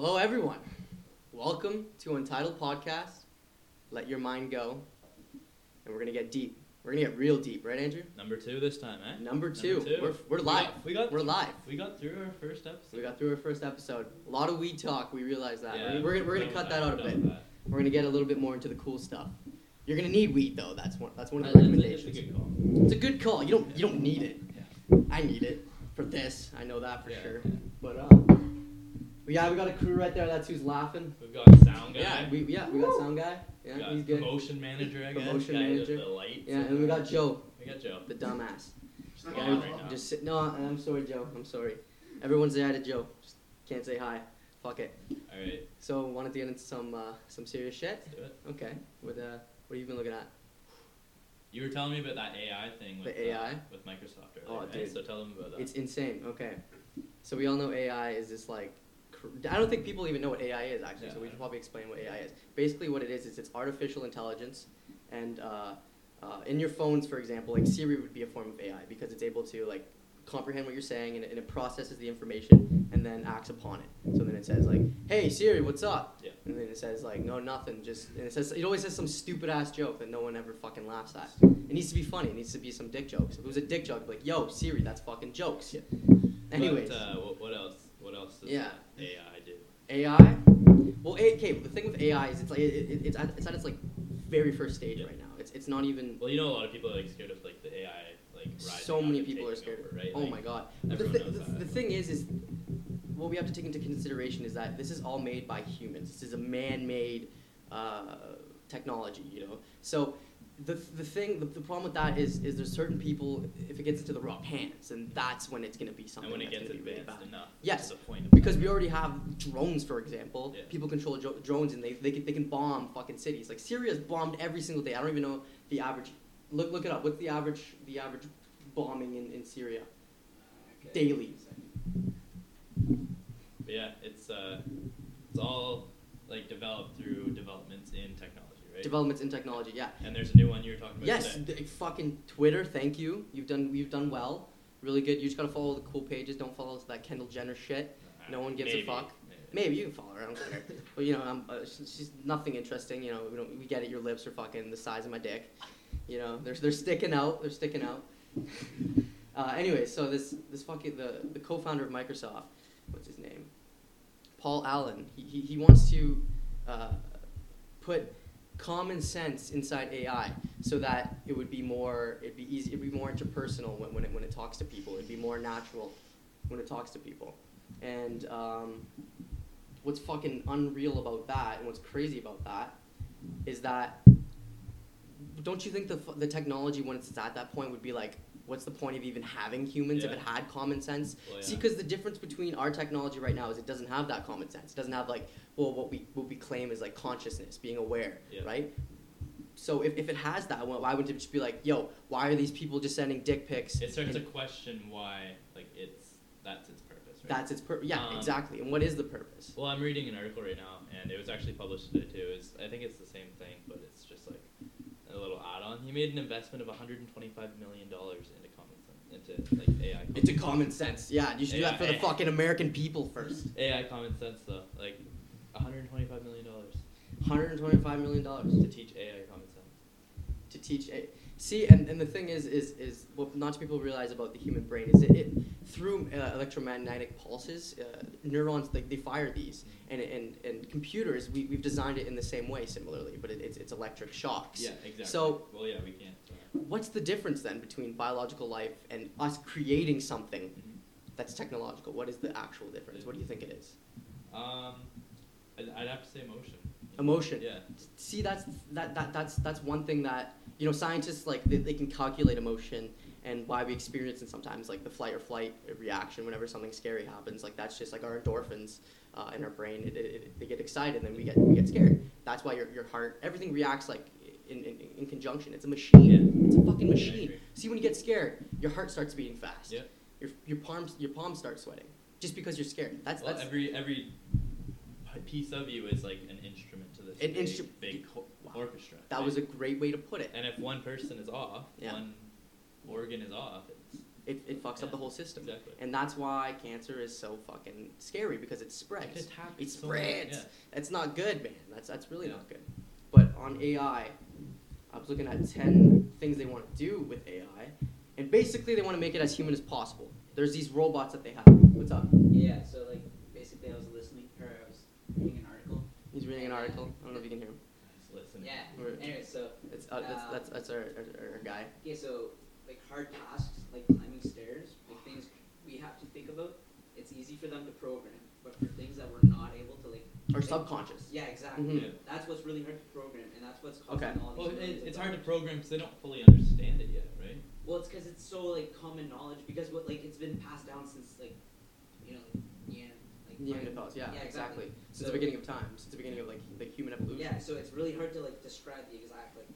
Hello, everyone. Welcome to Untitled Podcast. Let your mind go. And we're going to get deep. We're going to get real deep, right, Andrew? Number two this time, eh? Number two. two. We're, we're We live. got- we got- we're live. We got through our first episode. We got through our first episode. A lot of weed talk, we realize that. Yeah, we're we're, we're going to cut that out a bit. that. We're going to get a little bit more into the cool stuff. You're going to need weed, though. That's one, that's one of the a- recommendations. It's a good call. It's a good call. You don't, you don't need it. Yeah. I need it for this. I know that for Yeah, sure. yeah. But, um, but yeah, we got a crew right there. That's who's laughing. We've got sound guy. Yeah, we yeah we got sound guy. Yeah, we got he's good. promotion manager, I guess. Promotion guy manager. The lights. Yeah, and we got Joe, We got Joe. the dumbass. She's The not guy on who right just sit. No, I'm sorry, Joe. I'm sorry. Everyone's say hi to Joe. Just can't say hi. Fuck it. All right, So wanted to get into some uh, some serious shit. let's do it. Okay. What uh what have you been looking at? You were telling me about that AI thing with The uh, AI? with Microsoft earlier. Oh, right? dude. So tell them about that. It's insane. Okay. So we all know AI is this like. I don't think people even know what AI is actually. Yeah, so we should probably explain what AI is. Basically, what it is is it's artificial intelligence, and uh, uh, in your phones, for example, like Siri would be a form of AI because it's able to like comprehend what you're saying and, it- and it processes the information and then acts upon it. So then it says like, "Hey Siri, what's up?" Yeah. And then it says like, "No, nothing." Just and it says it always says some stupid ass joke that no one ever fucking laughs at. It needs to be funny. It needs to be some dick jokes. If it was a dick joke, like, "Yo Siri, that's fucking jokes." Yeah. Anyways. But, uh, what else? What else does Yeah. AI do? AI. Well, okay. The thing with AI is it's like it, it, it's at, it's at its like very first stage Yeah. right now. It's it's not even. Well, you know, a lot of people are like scared of like the AI like So many people are scared. over, right? Oh Like, my god. The, everyone thi- knows the, the thing is, is what we have to take into consideration is that this is all made by humans. This is a man-made uh, technology, you know. So the, the thing, the, the problem with that is, is there's certain people, if it gets into the wrong hands, and that's when it's going to be something And when it gets be really bad. enough, Yes, the point of Because we already have drones, for example. Yeah. People control dro- drones, and they, they, can, they can bomb fucking cities. Like Syria's bombed every single day. I don't even know the average. Look look it up. What's the average the average bombing in, in Syria daily? But yeah, it's uh, it's all like developed through developments in technology? Developments in technology. Yeah. and there's a new one you were talking about. Yes. fucking Twitter. Thank you. You've done you've done well. Really good. You just gotta follow the cool pages. Don't follow that Kendall Jenner shit. No one gives a fuck. maybe. Maybe you can follow her. I don't care. but you know, um, uh, she's, she's nothing interesting. You know, we, don't, we get it. Your lips are fucking the size of my dick. You know, they're they're sticking out. They're sticking out. uh, anyway, so this this fucking the the co-founder of Microsoft, what's his name? Paul Allen. He he, he wants to uh, put common sense inside AI so that it would be more it'd be easy it'd be more interpersonal when, when it when it talks to people. It'd be more natural when it talks to people. And um, what's fucking unreal about that and what's crazy about that is that don't you think the, the technology when it's at that point would be like what's the point of even having humans if it had common sense? Well, see because the difference between our technology right now is it doesn't have that common sense. It doesn't have like well what we what we claim is like consciousness being aware Yeah. right? So if, if it has that well, why wouldn't it just be like yo why are these people just sending dick pics It starts to question why like it's that's its purpose, right? that's its purpose yeah Um, exactly. And what is the purpose? Well, I'm reading an article right now, and it was actually published today too. Is I think it's the same thing, but it's just like a little add-on. He made an investment of 125 million dollars into common sense, into like AI. Common Into common sense. Yeah, you should do that for the fucking American people first. AI common sense though, like 125 million dollars 125 million dollars to teach AI common sense. to teach. A- See, and, and the thing is, is is what not people realize about the human brain is it, it through uh, electromagnetic pulses, uh, neurons they, they fire these, and and and computers we we've designed it in the same way similarly, but it, it's it's electric shocks. Yeah, exactly. So- well, yeah, we can't. Uh, What's the difference then between biological life and us creating something mhm. that's technological? What is the actual difference? What do you think it is? Um, I'd, I'd have to say emotion. Emotion. Yeah. see that's that, that that's that's one thing that you know scientists like they, they can calculate emotion and why we experience it sometimes like the flight or flight reaction whenever something scary happens like that's just like our endorphins uh, in our brain it, it, it, they get excited and then we get we get scared that's why your, your heart everything reacts like in, in, in conjunction it's a machine Yeah. it's a fucking machine see when you get scared your heart starts beating fast Yeah. your, your palms your palms start sweating just because you're scared that's Well, that's every every piece of you is like an instrument An big, big ho- Wow. orchestra. that right? was a great way to put it And if one person is off, Yeah. one organ is off, it's it, it fucks up the whole system. Exactly. And that's why cancer is so fucking scary because it spreads. It happens It so much, spreads. yeah. That's not good, man. That's that's really Yeah. not good. But on AI, I was looking at ten things they want to do with AI, and basically they want to make it as human as possible. There's these robots that they have. What's up? Yeah, so like basically I was listening or I was reading an article. He's reading an article. I don't know if you can hear him. Listen. Yeah. Right. Anyway, so It's uh, that's, Uh, that's that's our, our, our guy. okay, so like hard tasks like climbing stairs, like things we have to think about, it's easy for them to program. But for things that we're not able to like Our like- subconscious. Yeah, exactly. Mhm. Yeah. That's what's really hard to program and that's what's causing Okay. all these Well, it, it's hard to program because they don't fully understand it yet, right? Well, it's because it's so like common knowledge because what like it's been passed down since like you know like yeah like Neanderthals. Yeah, Yeah, exactly. exactly. Since So- the beginning of time. Since the beginning of like the human evolution. Yeah, so it's really hard to like describe the exact like.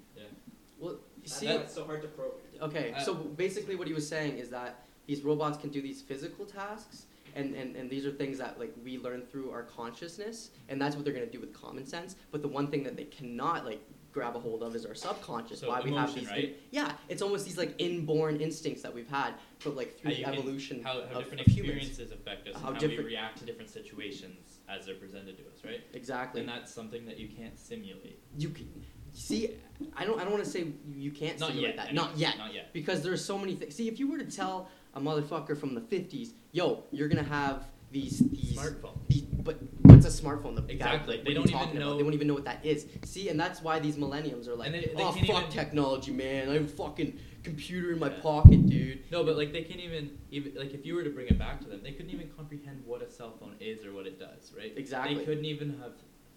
Well, That's see. why it's so hard to program. Okay, Uh, so basically what he was saying is that these robots can do these physical tasks, and, and, and these are things that like we learn through our consciousness, and that's what they're gonna do with common sense. But the one thing that they cannot like grab a hold of is our subconscious. So why we have these right? yeah, it's almost these like inborn instincts that we've had, but like through you the can- evolution How, how of, different of humans. experiences affect us How and how we react to different situations as they're presented to us, right? Exactly. And that's something that you can't simulate. you can see. I don't. I don't want to say you, you can't Not simulate yet. that. Not yet. Not yet. Because there's so many things. See, if you were to tell a motherfucker from the 50s, yo, you're gonna have these these Smartphone. these, but what's a smartphone? The Exactly. like, They what don't even talking about? know- They won't even know what that is. See, and that's why these millenniums are like, they- they oh fuck even- technology, man. I have a fucking computer in my Yeah. pocket, dude. No, but like they can't even even like if you were to bring it back to them, they couldn't even comprehend what a cell phone is or what it does, right? Exactly. They couldn't even have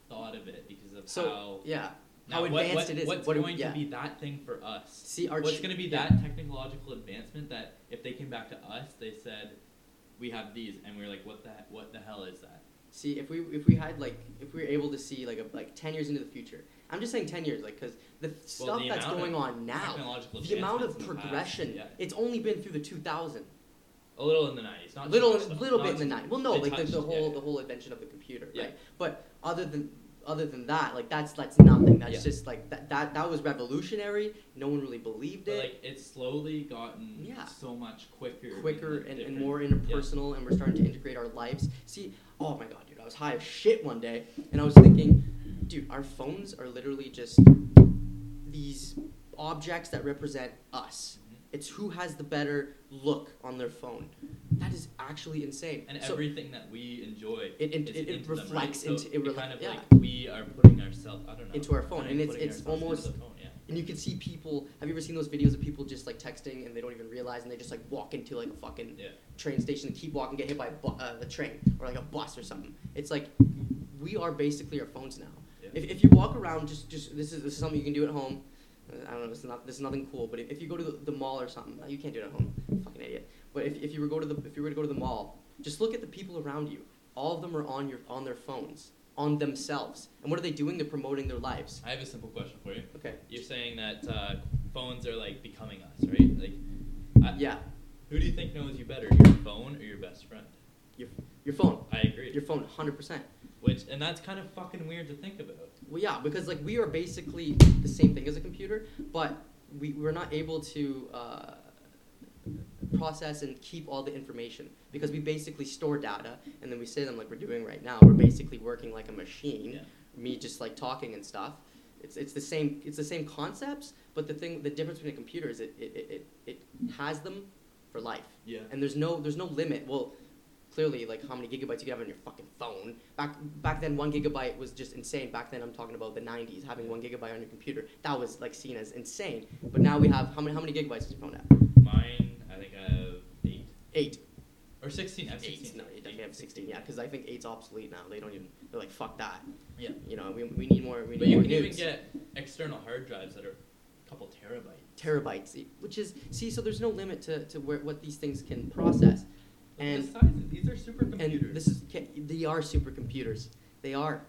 thought of it because of So how yeah, now how advanced what- it is. What's what going yeah. to be that thing for us? See, our what's ch- going to be yeah. that technological advancement that if they came back to us, they said, "We have these," and we are like, "What the what the hell is that?" See, if we if we had like if we were able to see like a, like ten years into the future, I'm just saying ten years, like because the stuff the that's going on now, the amount of the past, progression, yeah. it's only been through the 2000. A little in the nineties, not little little bit in the too- night. Well, no, like the, the whole yeah. the whole invention of the computer, Yeah. right? But other than other than that, like that's that's nothing. That's Yeah. just like that that that was revolutionary. No one really believed But it. like it's slowly gotten Yeah. so much quicker, quicker and, and different- more yeah. interpersonal, and we're starting to integrate our lives. See, oh my god, dude, I was high as shit one day, and I was thinking, dude, our phones are literally just these objects that represent us. It's who has the better look on their phone. That is actually insane. And So- everything that we enjoy, It- it- it- it into them, reflects right? So into- it rela- kind of yeah. like we are putting ourselves. I don't know. Into our phone, and it's- it's almost- the phone, yeah. And you can see people. Have you ever seen those videos of people just like texting and they don't even realize and they just like walk into like a fucking Yeah. train station and keep walking, get hit by a, bu- uh, a train or like a bus or something. It's like we are basically our phones now. Yeah. If, if you walk around, just just this is this is something you can do at home. I don't know. This is not this is nothing cool. But if, you go to the, the mall or something, you can't do it at home. Fucking idiot. But if, if you were go to the if you were to go to the mall, just look at the people around you. All of them are on your on their phones, on themselves. And what are they doing? They're promoting their lives. I have a simple question for you. Okay. You're saying that uh, phones are like becoming us, right? Like, I, Yeah. Who do you think knows you better, your phone or your best friend? Your Your phone. I agree. Your phone. Hundred percent. Which and that's kind of fucking weird to think about. Well, yeah, because like we are basically the same thing as a computer, but we we're not able to uh, process and keep all the information because we basically store data and then we say them like we're doing right now. We're basically working like a machine. Yeah. Me just like talking and stuff. It's, it's the same it's the same concepts, but the thing the difference between a computer is it, it, it, it, it has them for life Yeah. and there's no there's no limit. Well, clearly, like how many gigabytes you could have on your fucking phone. Back back then, one gigabyte was just insane. Back then, I'm talking about the '90s, having one gigabyte on your computer. That was like seen as insane. But now we have how many how many gigabytes does your phone have? Mine, I think I have eight Eight. or sixteen. I have Eight. sixteen. No, you definitely have 16. Yeah, because I think eight's obsolete now. They don't even. They're like fuck that. Yeah. You know, we, we need more. We need But you more can even get external hard drives that are a couple terabytes. terabytes, which is see. So there's no limit to, to where what these things can process. And- the size. These are supercomputers. And this is they are supercomputers. They are,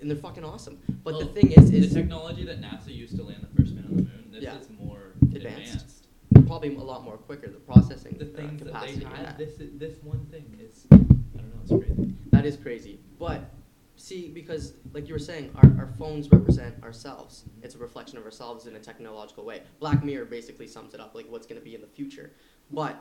and they're fucking awesome. But the thing is, is the technology that NASA used to land the first man on the moon. This Yeah. is more Advanced. advanced. probably a lot more quicker. The processing The uh, things that capacity. they had. This is, this one thing is. I don't know. It's crazy. That is crazy. But see, because like you were saying, our, our phones represent ourselves. It's a reflection of ourselves in a technological way. Black Mirror basically sums it up, like what's going to be in the future. But uh,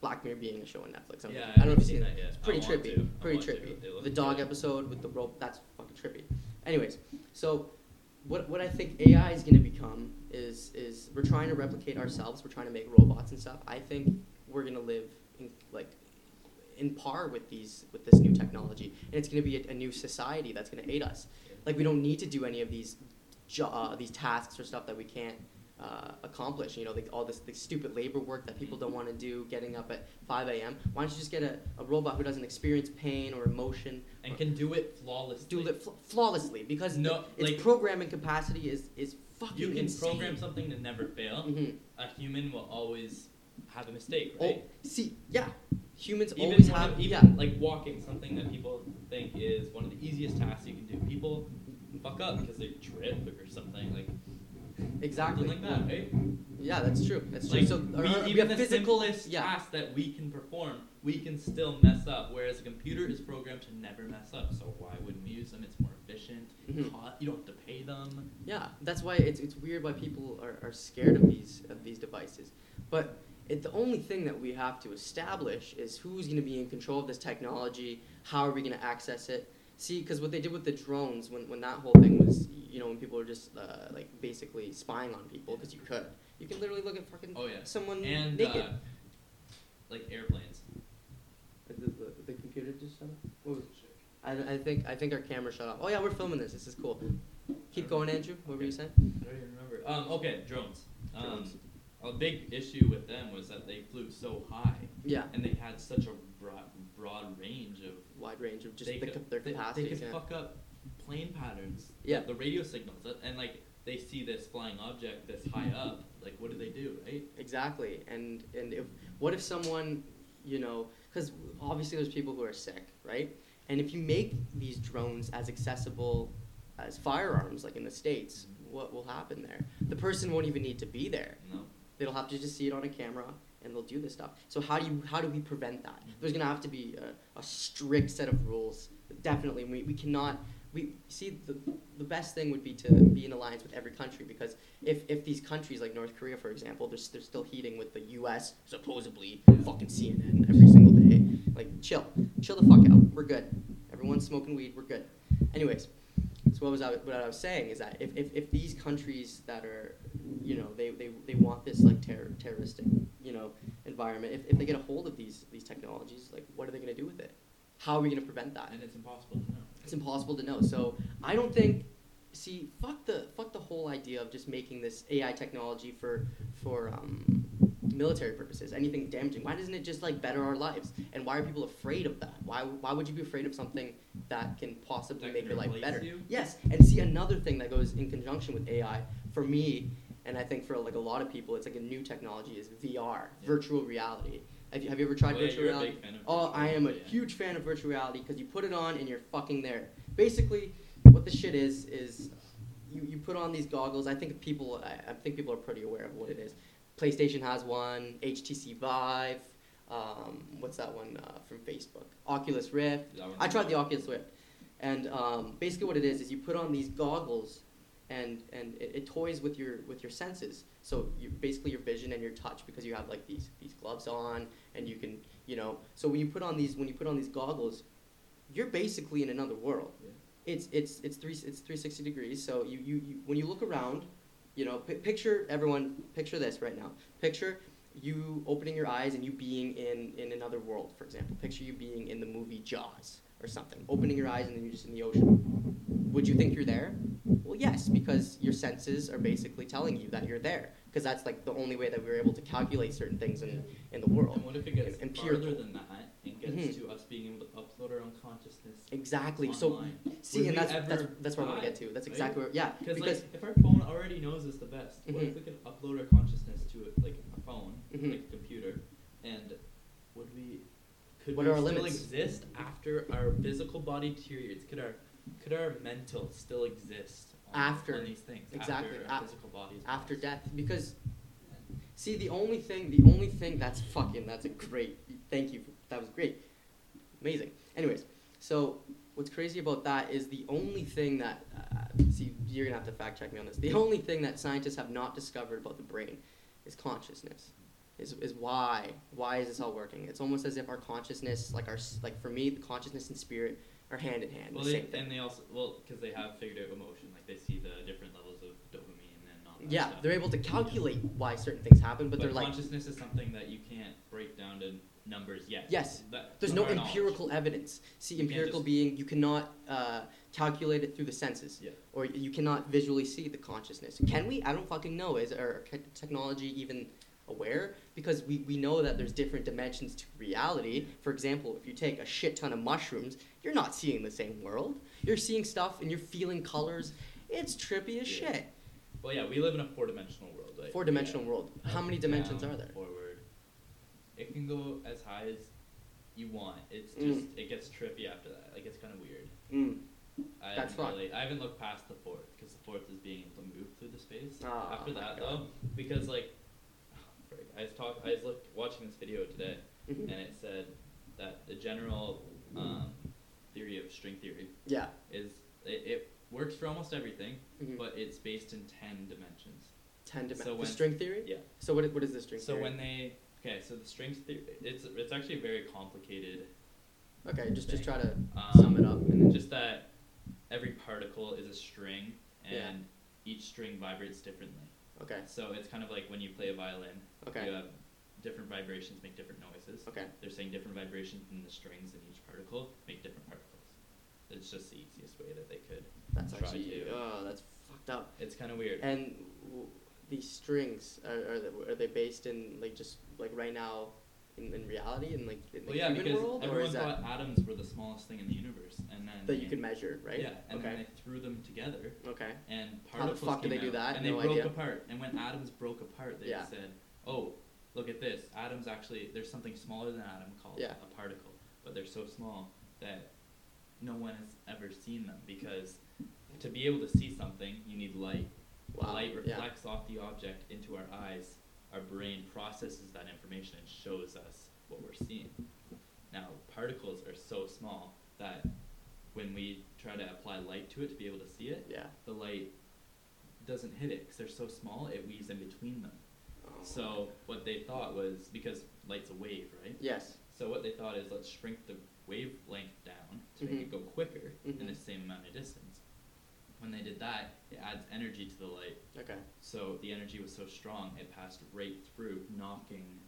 Black Mirror being a show on Netflix. I don't, Yeah, know, I I don't know if you've seen that yet. It's pretty trippy. Pretty trippy. The dog good. episode with the rope. That's fucking trippy. Anyways, so what what I think AI is going to become is is we're trying to replicate ourselves. We're trying to make robots and stuff. I think we're going to live in like in par with these with this new technology, and it's going to be a, a new society that's going to aid us. Like we don't need to do any of these jo- uh, these tasks or stuff that we can't uh, accomplish. You know, like all this, this stupid labor work that people don't want to do, getting up at 5 a.m. Why don't you just get a, a robot who doesn't experience pain or emotion, and can do it flawlessly. do it fl- flawlessly? Because No, its like- programming capacity is is fucking You can insane. program something to never fail. Mhm. A human will always have a mistake, Oh, right? see, yeah, humans even always have of, even yeah. like walking, something that people think is one of the easiest tasks you can do. People fuck up because they trip or something like Exactly. something like that, right? Yeah, that's true. That's true. Like so we, uh, even have the physical simplest yeah. task that we can perform, we can still mess up. Whereas a computer is programmed to never mess up. So why wouldn't we use them? It's more efficient. Mhm. co- You don't have to pay them. Yeah, that's why it's, it's weird why people are, are scared of these of these devices. But it, the only thing that we have to establish is who's going to be in control of this technology. How are we going to access it? See, because what they did with the drones, when, when that whole thing was, you know, when people were just uh, like basically spying on people, because you could, you can literally look at fucking Oh yeah. someone And naked. uh, like airplanes. the, the, the computer just shut off. What was I, I think I think our camera shut off. Oh yeah, we're filming this. This is cool. Keep going, Andrew. What were you saying? I don't even remember. Um, okay, drones. Um, Drones. a big issue with them was that they flew so high Yeah, and they had such a broad, broad range of wide range of just they the, could, their they, capacity. They could yeah. fuck up plane patterns. Yeah. The, the radio signals uh, and like they see this flying object this high mm-hmm. up. Like what do they do, right? Exactly, and and if what if someone, you know, because obviously there's people who are sick, right? And if you make these drones as accessible as firearms, like in the states, mm-hmm. what will happen there? The person won't even need to be there. No. They'll have to just see it on a camera, and they'll do this stuff. So how do you how do we prevent that? There's gonna have to be a, a strict set of rules. Definitely, we, we cannot. We see the the best thing would be to be in alliance with every country because if, if these countries like North Korea, for example, they're, they're still heating with the U.S. supposedly fucking CNN every single day. Like chill, chill the fuck out. We're good. Everyone's smoking weed. We're good. Anyways, so what was I what I was saying is that if, if, if these countries that are you know they, they, they want this like terror, terroristic you know environment. If, if they get a hold of these these technologies like what are they going to do with it? How are we going to prevent that? And it's impossible to know. it's impossible to know. So i don't think see fuck the fuck the whole idea of just making this ai technology for for um, military purposes anything damaging. Why doesn't it just like better our lives? And why are people afraid of that? Why why would you be afraid of something that can possibly That make can your life better? you? yes. And see another thing that goes in conjunction with ai for me and i think for like a lot of people it's like a new technology is vr Yeah. virtual reality have you, have you ever tried yeah, virtual you're a reality big fan of Oh, virtual I am a yeah. huge fan of virtual reality because you put it on and you're fucking there. Basically, what the shit is is you, you put on these goggles. I think people I, I think people are pretty aware of what it is. PlayStation has one, HTC Vive. Um, what's that one uh, from Facebook? Oculus Rift. I tried the. Oculus Rift, and um, basically what it is is you put on these goggles, and and it, it toys with your with your senses. So you basically your vision and your touch because you have like these these gloves on, and you can you know. So when you put on these when you put on these goggles, you're basically in another world. Yeah. It's it's it's three it's three sixty degrees. So you, you, you when you look around, you know, pi picture everyone. Picture this right now. Picture you opening your eyes and you being in in another world. For example, picture you being in the movie Jaws or something. Opening your eyes and then you're just in the ocean. Would you think you're there? Well, yes, because your senses are basically telling you that you're there. Because that's like the only way that we're able to calculate certain things in, in the world. And what if it gets Empirical. farther than that and gets Mhm. to us being able to upload our own consciousness? Exactly. So see, Would and we that's that's that's where I want to get to. That's right? exactly where yeah. Because like if our phone already knows us the best, what Mhm. if we could upload our consciousness to it, like a phone, Mhm. like a computer, and would we could What we are our still limits? exist after our physical body deteriorates? Could our could our mental still exist on, After. on these things Exactly. after physical bodies after death, because see the only thing the only thing that's fucking that's a great thank you for, that was great amazing anyways so what's crazy about that is the only thing that uh, see you're gonna have to fact check me on this the only thing that scientists have not discovered about the brain is consciousness is, is why why is this all working? It's almost as if our consciousness, like our like for me, the consciousness and spirit are hand in hand. Well, the they, same thing. and they also well because they have figured out emotion, like they see the different levels of dopamine and all that Yeah, stuff. they're able to calculate why certain things happen, but, but they're like, consciousness is something that you can't break down to numbers yet. Yes. That, there's no our knowledge. empirical evidence. See, You empirical just- being, you cannot uh, calculate it through the senses, Yeah. or you cannot visually see the consciousness. Can we? I don't fucking know. Is our technology even aware? Because we, we know that there's different dimensions to reality. For example, if you take a shit ton of mushrooms, you're not seeing the same world. You're seeing stuff and you're feeling colors. It's trippy as Yeah. shit. Well, yeah, we live in a four-dimensional world. Like, Four dimensional world. How Up, many dimensions down, are there? Forward. It can go as high as you want. It's Mm. just it gets trippy after that. Like it's kind of weird. Mm. I That's fun. really. I haven't looked past the fourth because the fourth is being able to move through the space. Oh, after that God. though, because like, I was talk. I was look, watching this video today, Mhm. and it said that the general um, theory of string theory Yeah. is it, it works for almost everything, Mhm. but it's based in ten dimensions. Ten dimensions. so the when- string theory. Yeah. So what? What is the string So theory? when they okay, so the string theory, it's it's actually very complicated. Okay, just just try to Um, sum it up and then Just that every particle is a string, and Yeah. each string vibrates differently. Okay. So it's kind of like when you play a violin. Okay. You have different vibrations make different noises. Okay. They're saying different vibrations in the strings in each particle make different particles. It's just the easiest way that they could. That's actually to. oh, that's fucked up. It's kind of weird. And w- these strings are are they, are they based in like just like right now in, in reality in like in well, the yeah, human because world or everyone is that thought atoms were the smallest thing in the universe, and then that you could measure, right? Yeah, and okay. then they threw them together, okay. and particles How the fuck did they do that? And No they broke idea. apart. And when atoms broke apart, they Yeah. said, "Oh, look at this. Atoms actually there's something smaller than an atom called Yeah. a particle, but they're so small that no one has ever seen them because to be able to see something, you need light. Wow. light yeah. reflects off the object into our eyes. Our brain processes that information and shows us what we're seeing. Now, particles are so small that when we try to apply light to it to be able to see it, Yeah. the light doesn't hit it because they're so small, it weaves in between them. So what they thought was because light's a wave, right? Yes. So what they thought is let's shrink the wavelength down to make Mhm. it go quicker in the same amount of distance. When they did that, it adds energy to the light. Okay. So the energy was so strong, it passed right through, knocking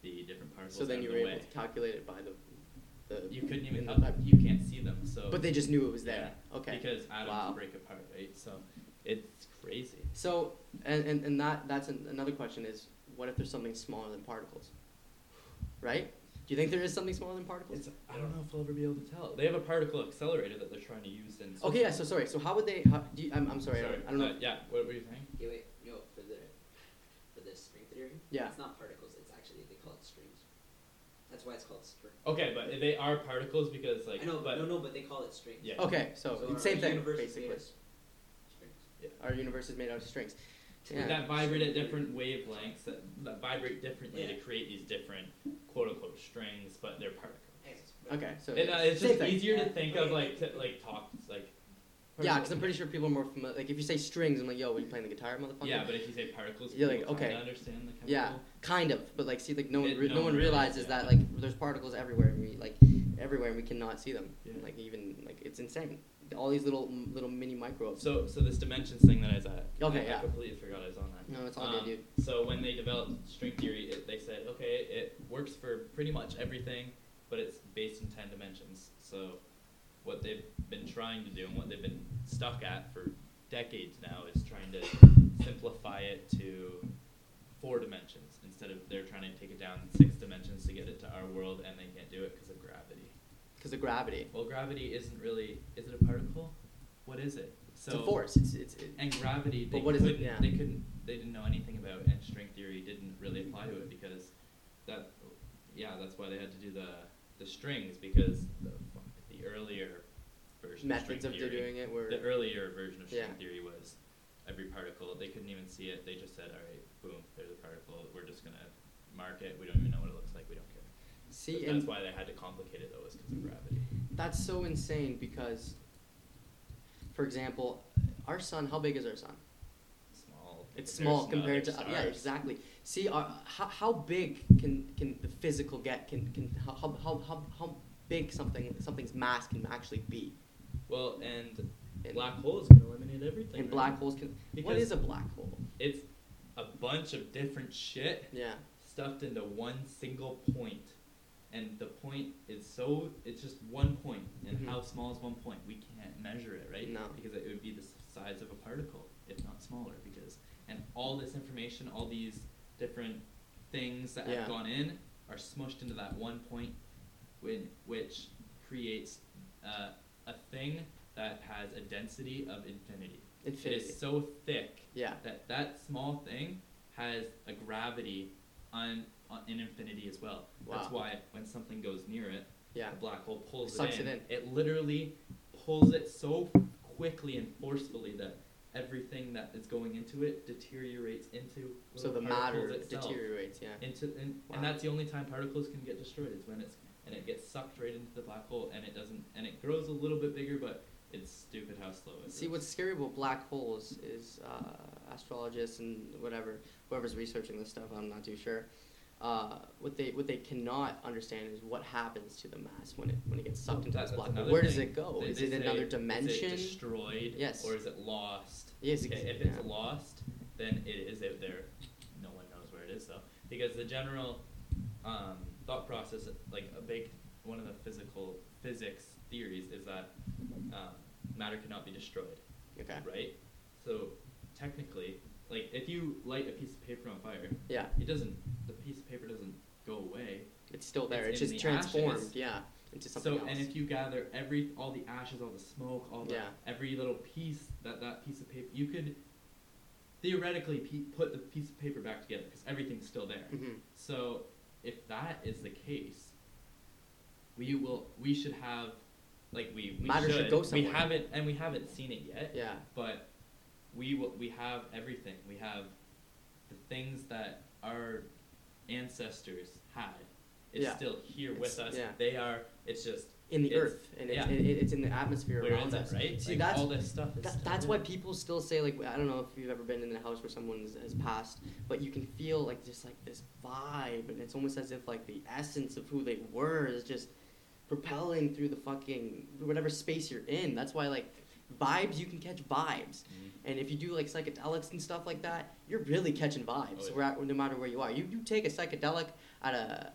the different particles away. So then you of were the able to calculate it by the the. You couldn't even up, you can't see them. So But they just knew it was there. Yeah, Okay. because atoms Wow. break apart, right? So it's crazy. So and, and, and that that's an, another question is what if there's something smaller than particles? Right? Do you think there is something smaller than particles? It's, I don't know if we'll ever be able to tell. They have a particle accelerator that they're trying to use in. Okay, yeah. So sorry. So how would they? How, do you, I'm, I'm sorry. I don't, I don't know. Uh, yeah. What were you saying? Okay, wait, no, for the for the string theory, Yeah. it's not particles. It's actually they call it strings. That's why it's called string. Okay, but they are particles because like. I know, but no, no, but they call it strings. Yeah. Okay, so, our same thing universe is basically. made of Strings. Our universe is made out of strings. Yeah. that vibrate at different wavelengths that, that vibrate differently to create these different quote unquote strings, but they're particles. Okay, so And, uh, it's just thing. easier to Yeah. think of like to, like talk like. Yeah, because I'm pretty sure people are more familiar. Like if you say strings, I'm like, yo, are you playing the guitar, motherfucker? Yeah, but if you say particles, You're like, people kinda okay. understand the chemical. Yeah, kind of, but like, see, like no one, re- no no one one realizes yeah. that like there's particles everywhere, and we like everywhere, and we cannot see them. Yeah. Like even like it's insane. All these little little mini microbes. So, so this dimensions thing that I was at. Okay, I, yeah. I completely forgot I was on that. No, it's all Um, good, dude. So when they developed string theory, it, they said, okay, it works for pretty much everything, but it's based in ten dimensions. So what they've been trying to do and what they've been stuck at for decades now is trying to simplify it to four dimensions instead of they're trying to take it down six dimensions to get it to our world, and they can't do it because of gravity. Because of gravity. Well, gravity isn't really. Is it a particle? What is it? So it's a force. It's it's. It, and gravity, they But what is it? Yeah. they couldn't, they didn't know anything about, and string theory didn't really apply to it because that, yeah, that's why they had to do the the strings because the the earlier version methods of of string theory, doing it were. the earlier version of string Yeah. theory was every particle. They couldn't even see it. They just said, all right, boom, there's a particle. We're just gonna mark it. We don't even know what it looks like. We don't care. See, that's why they had to complicate it though, is because of gravity. that's so insane because, for example, our sun. How big is our sun? Small. It's small compared to other yeah, exactly. See, uh, how, how big can, can the physical get? Can, can how, how, how, how, big something something's mass can actually be? Well, and And, black holes can eliminate everything. and right? black holes can. what Because- is a black hole? It's a bunch of different shit Yeah. stuffed into one single point. And the point is so it's just one point. And Mhm. how small is one point? We can't measure it, right? No. Because it would be the size of a particle, if not smaller. Because and all this information, all these different things that Yeah. have gone in are smushed into that one point, when, which creates uh, a thing that has a density of infinity. It Infinity. is so thick Yeah. that that small thing has a gravity on in infinity as well. That's why when something goes near it, Yeah. the black hole pulls Sucks it, it in. in. It literally pulls it so quickly and forcefully that everything that is going into it deteriorates into So the matter deteriorates. Yeah. Into and, Wow. and that's the only time particles can get destroyed is when it's and it gets sucked right into the black hole and it doesn't and it grows a little bit bigger but it's stupid how slow it See, what's scary about black holes is uh, astrologists and whatever, whoever's researching this stuff, I'm not too sure. Uh, what they what they cannot understand is what happens to the mass when it when it gets sucked into that- this black hole. Where does it go? They- is they it another Is dimension? it destroyed? Yes. Or is it lost? Yes, Okay, if it's yeah. lost, then it is out there. No one knows where it is though, because the general um, thought process, like a big one of the physical physics theories, is that um, matter cannot be destroyed, Okay. right? So technically, like if you light a piece of paper on fire, Yeah, it doesn't. The piece of paper doesn't go away. it's still there. It's It's, just the transformed. ashes. Yeah, into something So else. and if you gather every all the ashes, all the smoke, all the Yeah. every little piece that that piece of paper, you could theoretically pe- put the piece of paper back together because everything's still there. Mhm. So if that is the case, we will we should have like we we Matter should go somewhere. we haven't and we haven't seen it yet. Yeah. But we we have everything. We have the things that our ancestors had. It's Yeah. still here with us. yeah. They are. It's just in the earth, and it's, yeah. it, it's in the atmosphere where around us. right? See, like, that's all this stuff is. That, that's why people still say like I don't know if you've ever been in a house where someone has, has passed, but you can feel like just like this vibe, and it's almost as if like the essence of who they were is just propelling through the fucking whatever space you're in. That's why like vibes you can catch vibes, Mhm. and if you do like psychedelics and stuff like that, you're really catching vibes. Oh, yeah. where- no matter where you are, you you take a psychedelic at a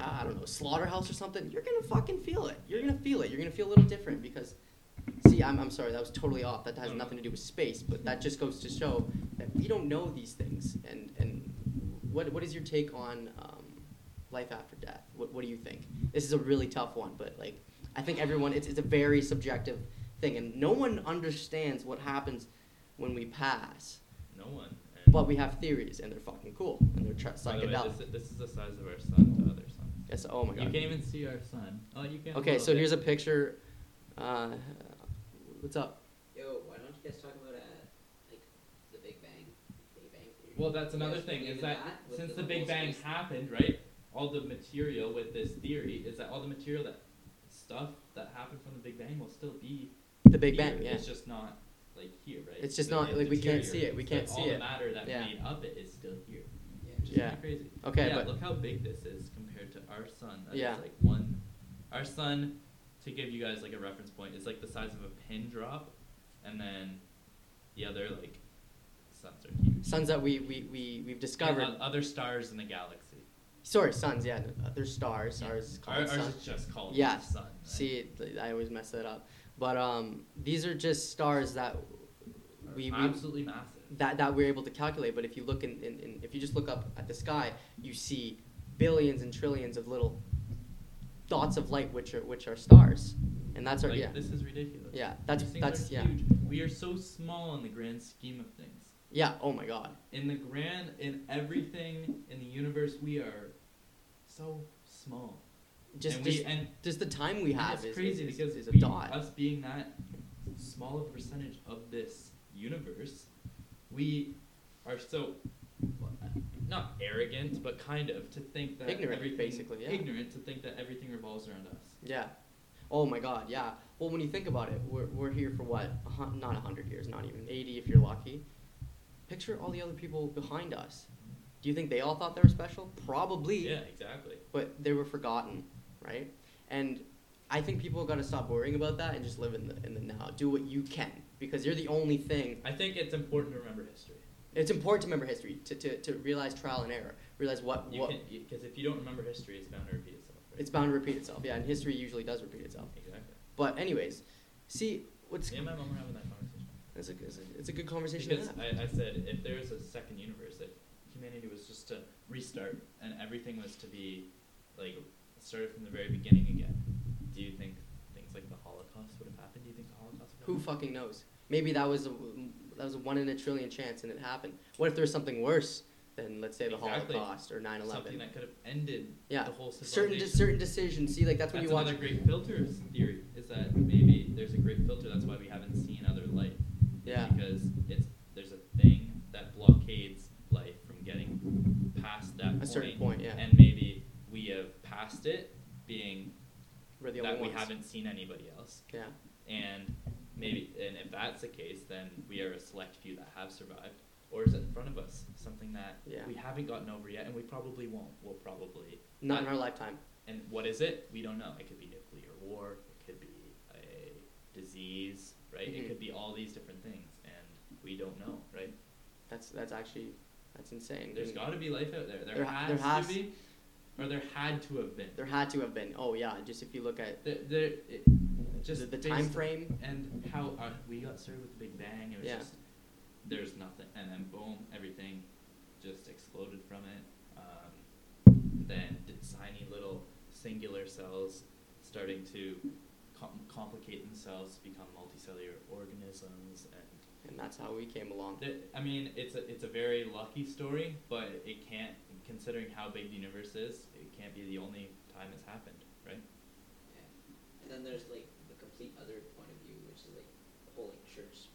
I don't know, slaughterhouse or something, you're gonna fucking feel it. You're gonna feel it. You're gonna feel a little different because, see, I'm, I'm sorry, that was totally off. That has No, no. nothing to do with space, but that just goes to show that we don't know these things. And and what what is your take on um, life after death? What what do you think? This is a really tough one, but like I think everyone it's it's a very subjective thing, and no one understands what happens when we pass. No one. And But we have theories, and they're fucking cool, and they're tra- by the way, psychedelic. this, is- this is the size of our sun to other suns. Yes. Oh my god. You can't even see our sun. Oh, you can. Okay, so here's a picture. Uh, what's up? Yo, why don't you guys talk about uh, like the Big Bang, Big Bang theory? Well, that's another thing is in that, since the the Big Bang space- happened, right? All the material with this theory is that all the material that stuff that happened from the Big Bang will still be The Big here. Bang, yeah. It's just not like here, right? It's just The- not- it like, we can't see it, we can't but see all it. the matter that Yeah. made up it is still here. Yeah. Which is Yeah. kinda crazy. Okay, yeah, but look how big this is compared to our sun. That is Yeah. like one. Our sun, to give you guys like a reference point, is like the size of a pin drop, and then the other like suns are huge. suns that we we we we've discovered. And o- other stars in the galaxy. Sorry, suns. Yeah, no, they're stars. Ours is Our, called ours sun. is just called Yes. the sun. Right? See, I always mess that up. But um, these are just stars that we, we absolutely massive. that that we're able to calculate. But if you look in, in, in if you just look up at the sky, you see billions and trillions of little dots of light, which are which are stars, and that's our like, yeah This is ridiculous. yeah that's that's yeah huge. We are so small in the grand scheme of things. yeah. Oh my God. In the grand, in everything in the universe, we are so small. Just and just and just the time we have is, crazy is, because is a we- dot. us being that small of a percentage of this universe, we are so not arrogant, but kind of to think that Ignorant, everything, basically, yeah. ignorant to think that everything revolves around us. Yeah. Oh my God. Yeah. Well, when you think about it, we're we're here for what? A hun- not a hundred years, not even eighty if you're lucky. Picture all the other people behind us. Do you think they all thought they were special? Probably. Yeah, exactly. But they were forgotten, right? And I think people got to stop worrying about that and just live in the in the now. Do what you can because you're the only thing. I think it's important to remember history. It's important to remember history to, to, to realize trial and error, realize what You what because if you don't remember history, it's bound to repeat itself. Right? it's bound to repeat itself. Yeah, and history usually does repeat itself. exactly. But anyways, see what's Me and my mom were having that conversation. it's a, it's a, it's a good conversation. Because. I, I said if there was a second universe, that humanity was just to restart and everything was to be like started from the very beginning again. Do you think things like the Holocaust would have happened? Do you think the Holocaust would Who have fucking knows? Maybe that was a that was a one in a trillion chance and it happened. What if there's something worse than let's say the Exactly. Holocaust or 9/11? Something that could have ended Yeah. the whole certain de- certain decisions. See, like that's when you watch. another great filter theory. Is that maybe there's a great filter. That's why we haven't seen other life. Yeah. Because it's there's a thing that blockades life from getting past that A certain point, yeah. And maybe we have passed it, being that we haven't seen anybody else. Yeah. And maybe, and if that's the case, then we are a select few that have survived. Or is it in front of us something that Yeah. we haven't gotten over yet, and we probably won't. We'll probably Not in our lifetime. and what is it? We don't know. It could be nuclear war. It could be a disease, right? Mhm. It could be all these different things, and we don't know, right? That's that's actually that's insane. There's got to be life out there. There, There- has, there has- to be, or there had to have been. there had to have been. Oh yeah, just if you look at There, there, it, just the, the time frame. and how uh, we got started with the Big Bang. It was Yeah. just there's nothing, and then boom, everything just exploded from it. Um, then tiny little singular cells starting to com- complicate themselves to become multicellular organisms, and And that's how we came along. th- I mean, it's a it's a very lucky story, but it can't, considering how big the universe is, it can't be the only time it's happened, right? Yeah. And then there's like the complete other point of view, which is like the whole like church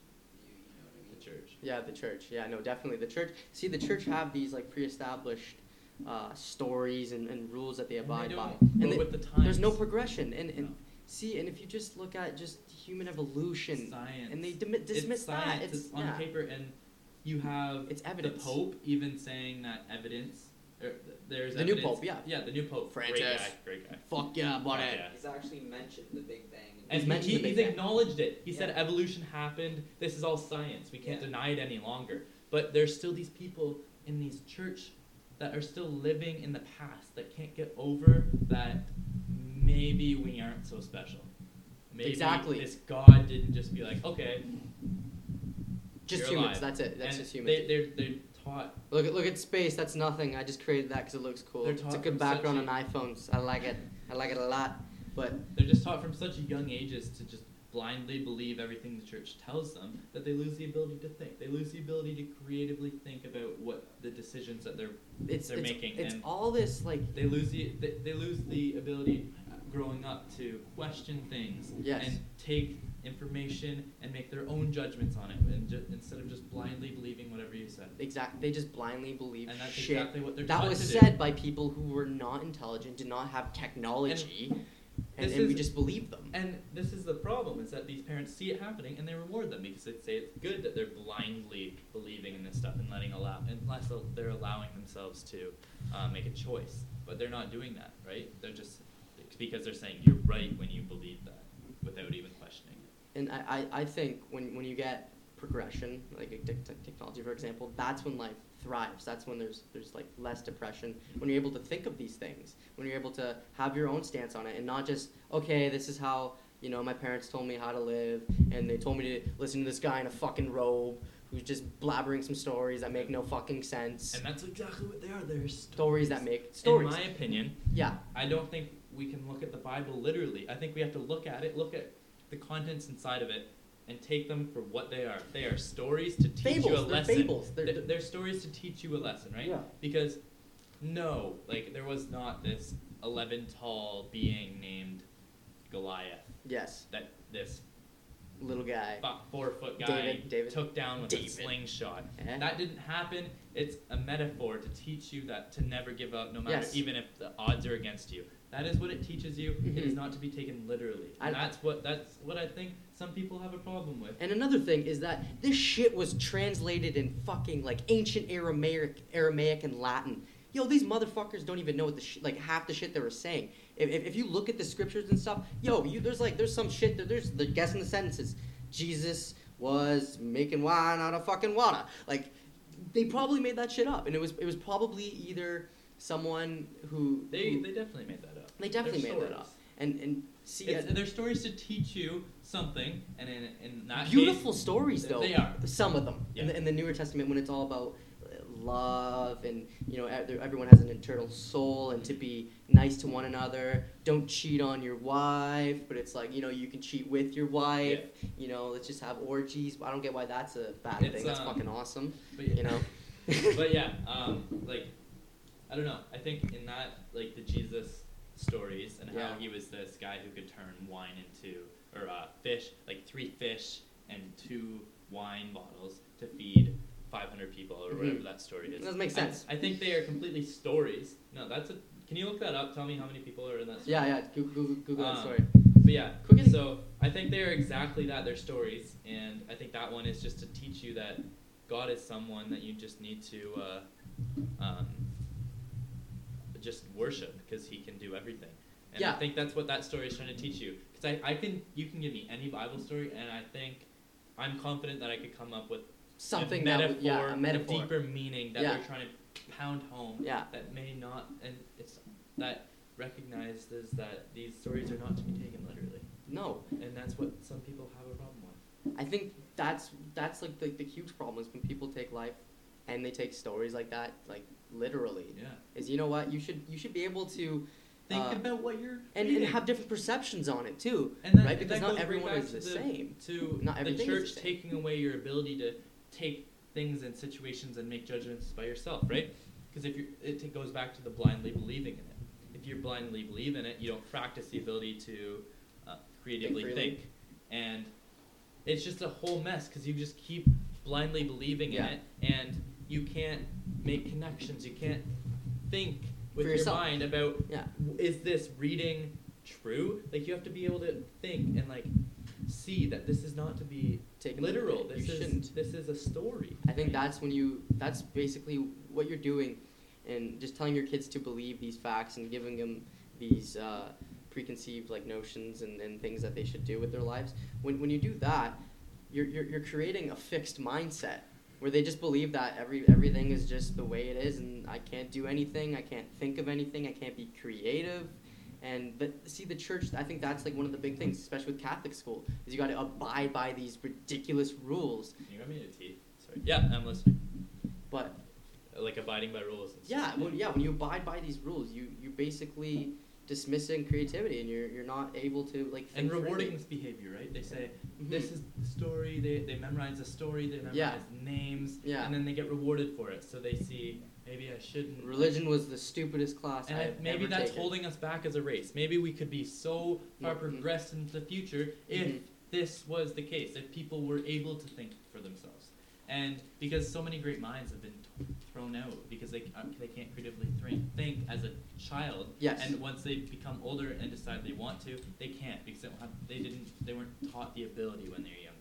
view. You know what I mean? The church. Yeah, the church. Yeah, no, definitely the church. See, the church have these like pre-established uh, stories and, and rules that they And they abide by, don't and they- with the times. there's no progression. And, and No. see, and if you just look at just human evolution, science. and they dimi- dismiss it's that, science. it's on yeah, paper, and you have it's evidence. the Pope even saying that evidence. Er, th- there's The new Pope, yeah. Yeah, the new Pope. Francis. Great guy. Great guy. Fuck yeah, Fuck buddy. yeah. He's actually mentioned the Big Bang. And He's he, mentioned he, the Big he's Bang. acknowledged it. He said evolution happened. This is all science. We can't Yeah. deny it any longer. But there's still these people in these church that are still living in the past that can't get over that maybe we aren't so special. Maybe Exactly. this God didn't just be like, okay, Just You're humans. alive. That's it. That's and just humans. They, they're, they're taught Look at look at space. That's nothing. I just created that because it looks cool. It's a good background on iPhones. I like it. I like it a lot. But They're just taught from such young ages to just blindly believe everything the church tells them that they lose the ability to think. They lose the ability to creatively think about what the decisions that they're it's They're it's, making, it's and- all this like they lose the they, they lose the ability growing up to question things Yes. and take information and make their own judgments on it and ju- instead of just blindly believing whatever you said. Exactly. They just blindly believe And that's shit. exactly what they're that was do. said by people who were not intelligent, did not have technology, and, this and we just believe them. And this is the problem: is that these parents see it happening and they reward them because they say it's good that they're blindly believing in this stuff and letting allow, unless they're allowing themselves to uh, make a choice. But they're not doing that, right? They're just because they're saying you're right when you believe that without even questioning. And I, I, I think when, when you get progression, like a tech- tech- technology, for example, that's when life thrives. That's when there's there's like less depression. When you're able to think of these things, when you're able to have your own stance on it, and not just okay, this is how you know my parents told me how to live, and they told me to listen to this guy in a fucking robe who's just blabbering some stories that make no fucking sense. And that's exactly what they are. They're stories that make stories. In my opinion, yeah, I don't think we can look at the Bible literally. I think we have to look at it, look at the contents inside of it, and take them for what they are. They are stories to teach you a. They're lesson. fables. They're, They're, they're stories to teach you a lesson, right? Yeah. Because no, like there was not this eleven tall being named Goliath yes, that this little guy. four foot guy David- David. took down with David. a slingshot. Eh? That didn't happen. It's a metaphor to teach you that to never give up, no matter Yes. even if the odds are against you. That is what it teaches you. It is Mhm. not to be taken literally. I- And that's what that's what I think some people have a problem with. And another thing is that this shit was translated in fucking like ancient Aramaic, Aramaic and Latin. Yo, these motherfuckers don't even know what the sh- like half the shit they were saying. If, if, if you look at the scriptures and stuff, yo, you there's like there's some shit that there's they're guessing the sentences. Jesus was making wine out of fucking water. Like they probably made that shit up, and it was it was probably either someone who They who- they definitely made that. They definitely made that up. and and see It's, uh, they're stories to teach you something, and in, in that beautiful case, stories though. They are. Some of them in, the, in the Newer Testament when it's all about uh, love and you know everyone has an eternal soul and to be nice to one another. Don't cheat on your wife, but it's like you know you can cheat with your wife. You know, let's just have orgies. I don't get why that's a bad It's, thing. That's um, fucking awesome. But You know. but yeah, um, like I don't know. I think in that like the Jesus stories and Yeah. how he was this guy who could turn wine into or uh, fish, like three fish and two wine bottles to feed 500 people or whatever Mhm. that story is. That makes I- sense. I, think they are completely stories. No, that's a. Can you look that up? Tell me how many people are in that. Story? yeah, yeah. Google, Google, Google that Um, story. But yeah, Quick and- so I think they are exactly that. They're stories, and I think that one is just to teach you that God is someone that you just need to uh, um, just worship because He can do everything. And I think that's what that story is trying to teach you. Because I, I can, you can give me any Bible story, and I think I'm confident that I could come up with Something a that metaphor, would, yeah, a metaphor. deeper meaning that Yeah. they're trying to pound home Yeah. that may not, and it's that recognizes that these stories are not to be taken literally, No, and that's what some people have a problem with. I think that's that's like the, the huge problem is when people take life and they take stories like that like literally. Yeah, Is you know what you should you should be able to think Uh, about what you're and, and have different perceptions on it too, And that- right? Because not right everyone is to the, same. To Not the is the church taking away your ability to take things and situations and make judgments by yourself, right? Because if you, it goes back to the blindly believing in it. If you blindly believe in it, you don't practice the ability to uh, creatively freely. think, and it's just a whole mess because you just keep blindly believing Yeah. in it, and you can't make connections. You can't think with your mind about Yeah. is this reading true? Like you have to be able to think and like see that this is not to be Taken literal. This You is shouldn't. this is a story. I think right? that's when you that's basically what you're doing, and just telling your kids to believe these facts and giving them these uh, preconceived like notions and, and things that they should do with their lives. When when you do that, you're you're, you're creating a fixed mindset where they just believe that every everything is just the way it is, and I can't do anything, I can't think of anything, I can't be creative. And the, see the church, I think that's like one of the big things, especially with Catholic school, is you got to abide by these ridiculous rules. You got me to tea. Sorry. Yeah, I'm listening. But Like abiding by rules. Yeah, when, yeah. When you abide by these rules, you you basically dismissing creativity, and you're you're not able to like think And rewarding this behavior, right? They say Mhm. this is the story. They they memorize the story. They memorize Yeah. names. Yeah. And then they get rewarded for it. So they see maybe I shouldn't. Religion was the stupidest class And I I, have maybe that's taken. holding us back as a race. Maybe we could be so far Mhm. progressed into the future if Mhm. this was the case, if people were able to think for themselves. And because so many great minds have been thrown out because they, uh, they can't creatively think, think as a child. Yes. And once they become older and decide they want to, they can't because they, have, they didn't they weren't taught the ability when they were younger.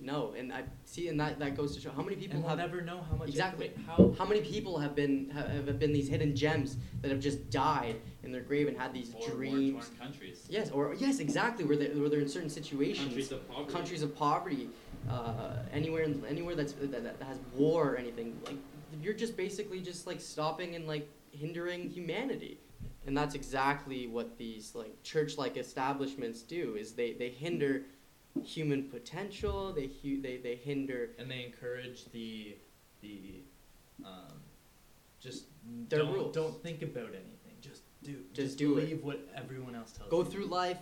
No, and I see, and that, that goes to show how many people and we'll have never know how much Exactly. how how many people have been have, have been these hidden gems that have just died in their grave and had these or dreams. war-torn countries. Yes, or yes, exactly. Where they where they're in certain situations. Countries of poverty. countries of poverty, uh, anywhere anywhere that's that, that has war or anything, like you're just basically just like stopping and like hindering humanity, and that's exactly what these like church-like establishments do. Is they they hinder human potential. They hu- they they hinder and they encourage the the um, just Their don't, rules. don't think about anything just do Just do it. believe what everyone else tells you. go you through life,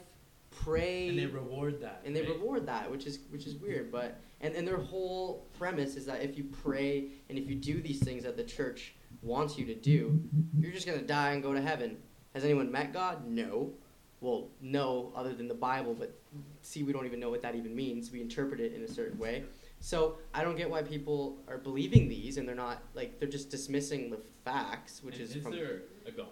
pray, and they reward that and they right? reward that, which is which is weird. But and and their whole premise is that if you pray and if you do these things that the church wants you to do, you're just gonna die and go to heaven. Has anyone met God? No. Well, no, other than the Bible. But see, we don't even know what that even means. We interpret it in a certain way. So I don't get why people are believing these and they're not like they're just dismissing the facts, which And is, is from there a god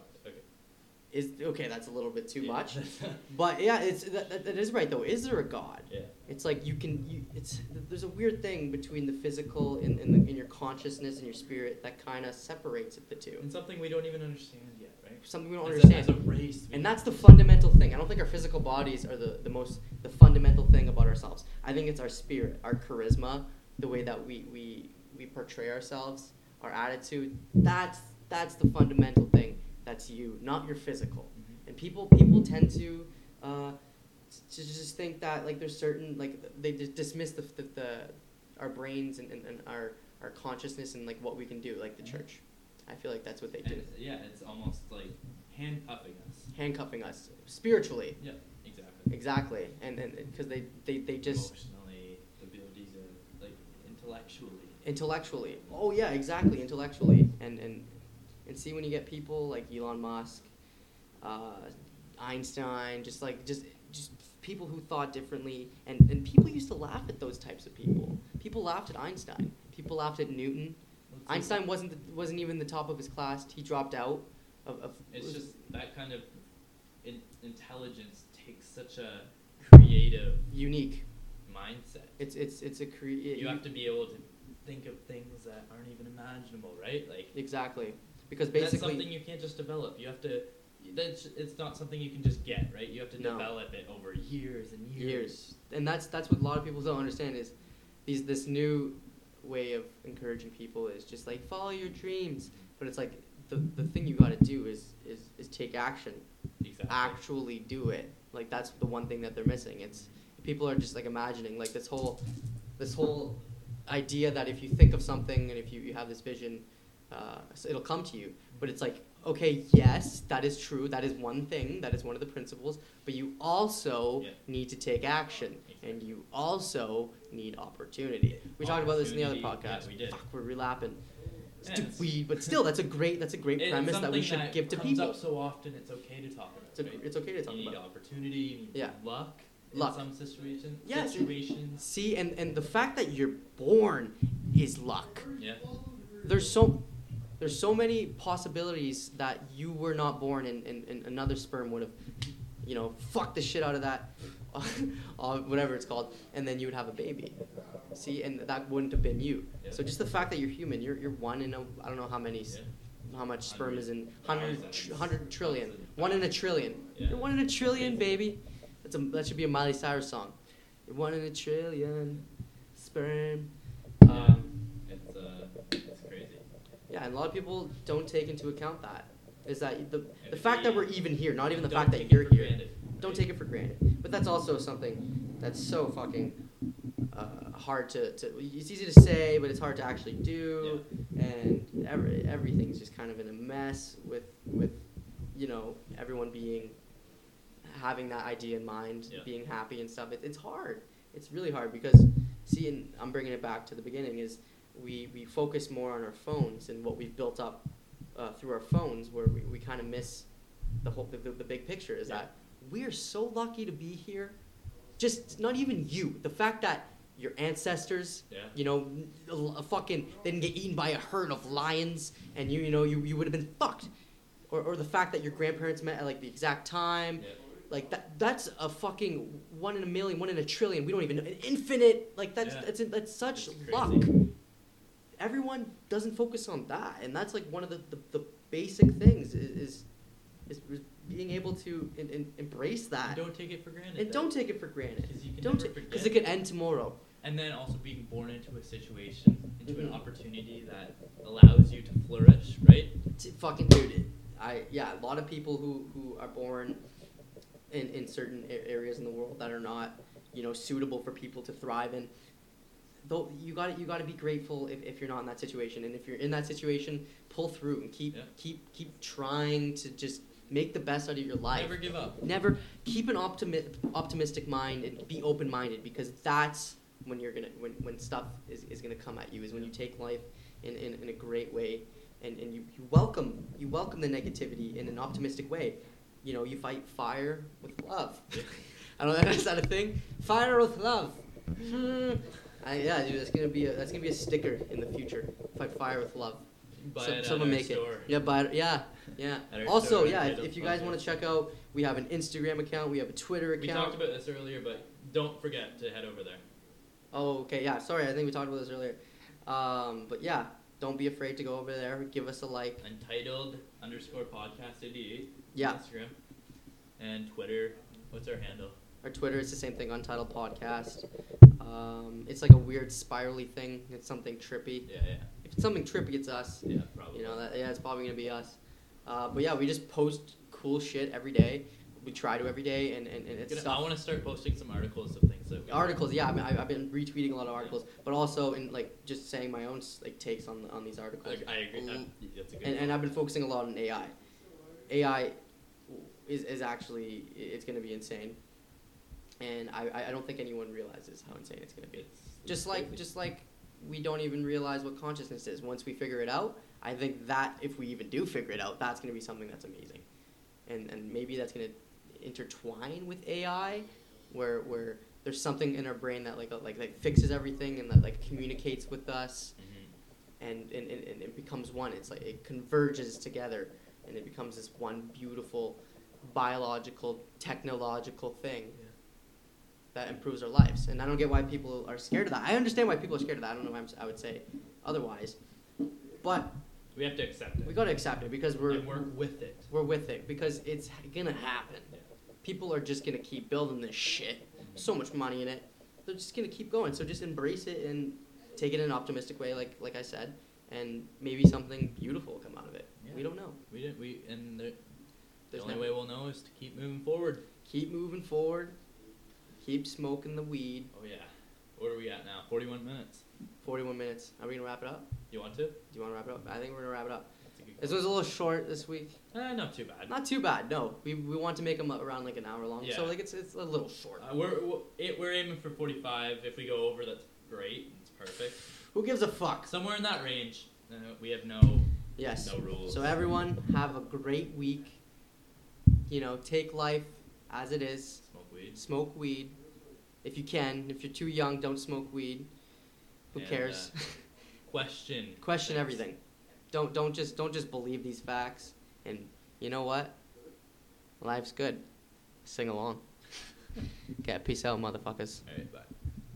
is okay. That's a little bit too Yeah. much. But yeah, it's that, that, that is right though. Is there a God? yeah it's like you can you it's there's a weird thing between the physical and, and, the, in your consciousness and your spirit that kind of separates the two And something we don't even understand yet, right? something we don't As a- understand As a race. and that's the fundamental thing i don't think our physical bodies are the, the most the fundamental thing about ourselves i think it's our spirit our charisma the way that we we, we portray ourselves our attitude that's that's the fundamental thing that's you not your physical Mhm. and people people tend to uh, to just think that like there's certain like they just dismiss the, the, the our brains and, and, and our our consciousness and like what we can do like the Mhm. church i feel like that's what they And do it's- yeah, it's almost like handcuffing us. handcuffing us spiritually Yeah, exactly. exactly and and because they, they they just Emotionally, abilities, to, like, intellectually. intellectually oh yeah exactly intellectually and and and see when you get people like elon musk uh, einstein just like just just people who thought differently. And and people used to laugh at those types of people. People laughed at einstein. People laughed at newton. Einstein wasn't the, wasn't even the top of his class. He dropped out of, of It's just that kind of in- intelligence takes such a creative unique. mindset. it's it's it's a cre- You have to be able to think of things that aren't even imaginable, right? Like exactly because that's something you can't just develop. You have to. That's it's not something you can just get, right? You have to No. develop it over years and years. years and that's that's what a lot of people don't understand is these this new way of encouraging people is just like follow your dreams but it's like the, the thing you got to do is, is is take action Exactly. actually do it like that's the one thing that they're missing it's people are just like imagining like this whole this whole idea that if you think of something and if you, you have this vision uh, so it'll come to you but it's like okay yes that is true that is one thing that is one of the principles but you also Yeah. need to take action and you also need opportunity we talked about this in the other podcast yeah, we did. Fuck, we're relapping Yeah, Stupid weed, but still that's a great that's a great premise that we should that give to comes people up so often, it's okay to talk about. it's, a, right? it's okay to talk you need about opportunity. You need Yeah. luck. Luck. In some situations. Yes. Situations. See, and, and the fact that you're born is luck. Yeah. There's so there's so many possibilities that you were not born and, and, and another sperm would have, you know, fucked the shit out of that, uh, whatever it's called, and then you would have a baby. See, and that wouldn't have been you. Yeah. So just the fact that you're human, you're, you're one in a, I don't know how many, Yeah. how much sperm is in, Hundred 100, thousands. tr- 100 trillion. In a trillion. Yeah. You're one in a trillion, baby. That's a, that should be a Miley Cyrus song. You're one in a trillion sperm. Um, It's uh, it's crazy. Yeah, and a lot of people don't take into account that. Is that the, the fact that we- we're even here, not even the fact that you're here. granted, Don't take it for granted. But that's also something that's so fucking uh, hard to, to. It's easy to say, but it's hard to actually do. And every, everything's just kind of in a mess with with, you know, everyone being having that idea in mind, Yeah. being happy and stuff. It, it's hard. It's really hard because, see, and I'm bringing it back to the beginning is we we focus more on our phones and what we've built up uh, through our phones, where we, we kind of miss the whole the, the, the big picture is Yeah. that we are so lucky to be here. Just not even you. The fact that your ancestors, Yeah. you know, n- a fucking they didn't get eaten by a herd of lions, and you you know you, you would have been fucked, or or the fact that your grandparents met at like the exact time, Yeah. like that that's a fucking one in a million, one in a trillion. We don't even know an infinite. Like that's that's that's such luck. Everyone doesn't focus on that, and that's like one of the, the, the basic things is, is is being able to in, in, embrace that And Don't take it for granted. and that- don't take it for granted. 'cause you can Don't never because it could end tomorrow. And then also being born into a situation, into an Mhm. opportunity that allows you to flourish, right? T- fucking dude, it- I yeah, a lot of people who who are born in in certain areas in the world that are not you know suitable for people to thrive in. Though you got you got to be grateful if, if you're not in that situation, and if you're in that situation, pull through and keep Yeah. keep keep trying to just make the best out of your life. Never give up. Never keep an optimi- optimistic mind and be open minded because that's when you're gonna when, when stuff is, is gonna come at you is when you take life in, in, in a great way and, and you, you welcome you welcome the negativity in an optimistic way. You know, you fight fire with love. I don't know is that a thing? Fire with love. Mm-hmm. I, yeah, dude, that's gonna be a that's gonna be a sticker in the future. Fight fire with love. Buy it someone make store. it. Yeah, but yeah, yeah. Also, yeah, if, if you guys want to check out, we have an Instagram account, we have a Twitter account. We talked about this earlier, but don't forget to head over there. Oh, okay, yeah. Sorry, I think we talked about this earlier. Um, but yeah, don't be afraid to go over there. Give us a like. Untitled underscore podcast 88. Yeah. Instagram. And Twitter. What's our handle? Our Twitter is the same thing, Untitled Podcast. Um, it's like a weird spirally thing. It's something trippy. Yeah, yeah. If it's something trippy, it's us. Yeah, probably. You know, that, yeah, it's probably gonna be us. Uh, but yeah, we just post cool shit every day. We try to every day, and, and, and it's Gonna-. I want to start posting some articles of things that articles yeah I mean, I, i've been retweeting a lot of articles but also in like just saying my own like takes on on these articles I, I agree. That, that's a good. and, and i've been focusing a lot on ai ai is, is actually it's going to be insane and I, I- don't think anyone realizes how insane it's going to be just like just like we don't even realize what consciousness is. Once we figure it out i think that if we even do figure it out that's going to be something that's amazing. And and maybe that's going to intertwine with ai where where there's something in our brain that like uh, like like fixes everything and that like communicates with us. Mhm. and and, and, and it becomes one. It's like it converges together and it becomes this one beautiful biological technological thing. Yeah. That improves our lives. And i don't get why people are scared of that. I understand why people are scared of that. I don't know why I'm, i would say otherwise. But We have to accept it. we got to accept it because we're and work with it. we're with it because it's gonna happen. Yeah. people are just gonna keep building this shit. So much money in it. They're just gonna keep going. So just embrace it and take it in an optimistic way like like i said and maybe something beautiful will come out of it. We don't know. We didn't. We and the, the only never- way we'll know is to keep moving forward. keep moving forward keep smoking the weed Oh yeah. What are we at now? Forty-one minutes. 41 minutes are we gonna wrap it up You want to? do you want to wrap it up i think we're gonna wrap it up That's a good this was a little short this week Eh, not too bad. not too bad no we, we want to make them around like an hour long Yeah. so like it's it's a little short Uh, we're we're- we're aiming for forty-five. If we go over, that's great. It's perfect. who gives a fuck Somewhere in that range. Uh, we have no yes no rules. So everyone have a great week. You know, take life as it is. Smoke weed. Smoke weed if you can. If you're too young, don't smoke weed. Who And, uh, cares? Question. Question things. everything. Don't don't just don't just believe these facts. And you know what? Life's good. Sing along. okay, peace out, motherfuckers. All right. Bye.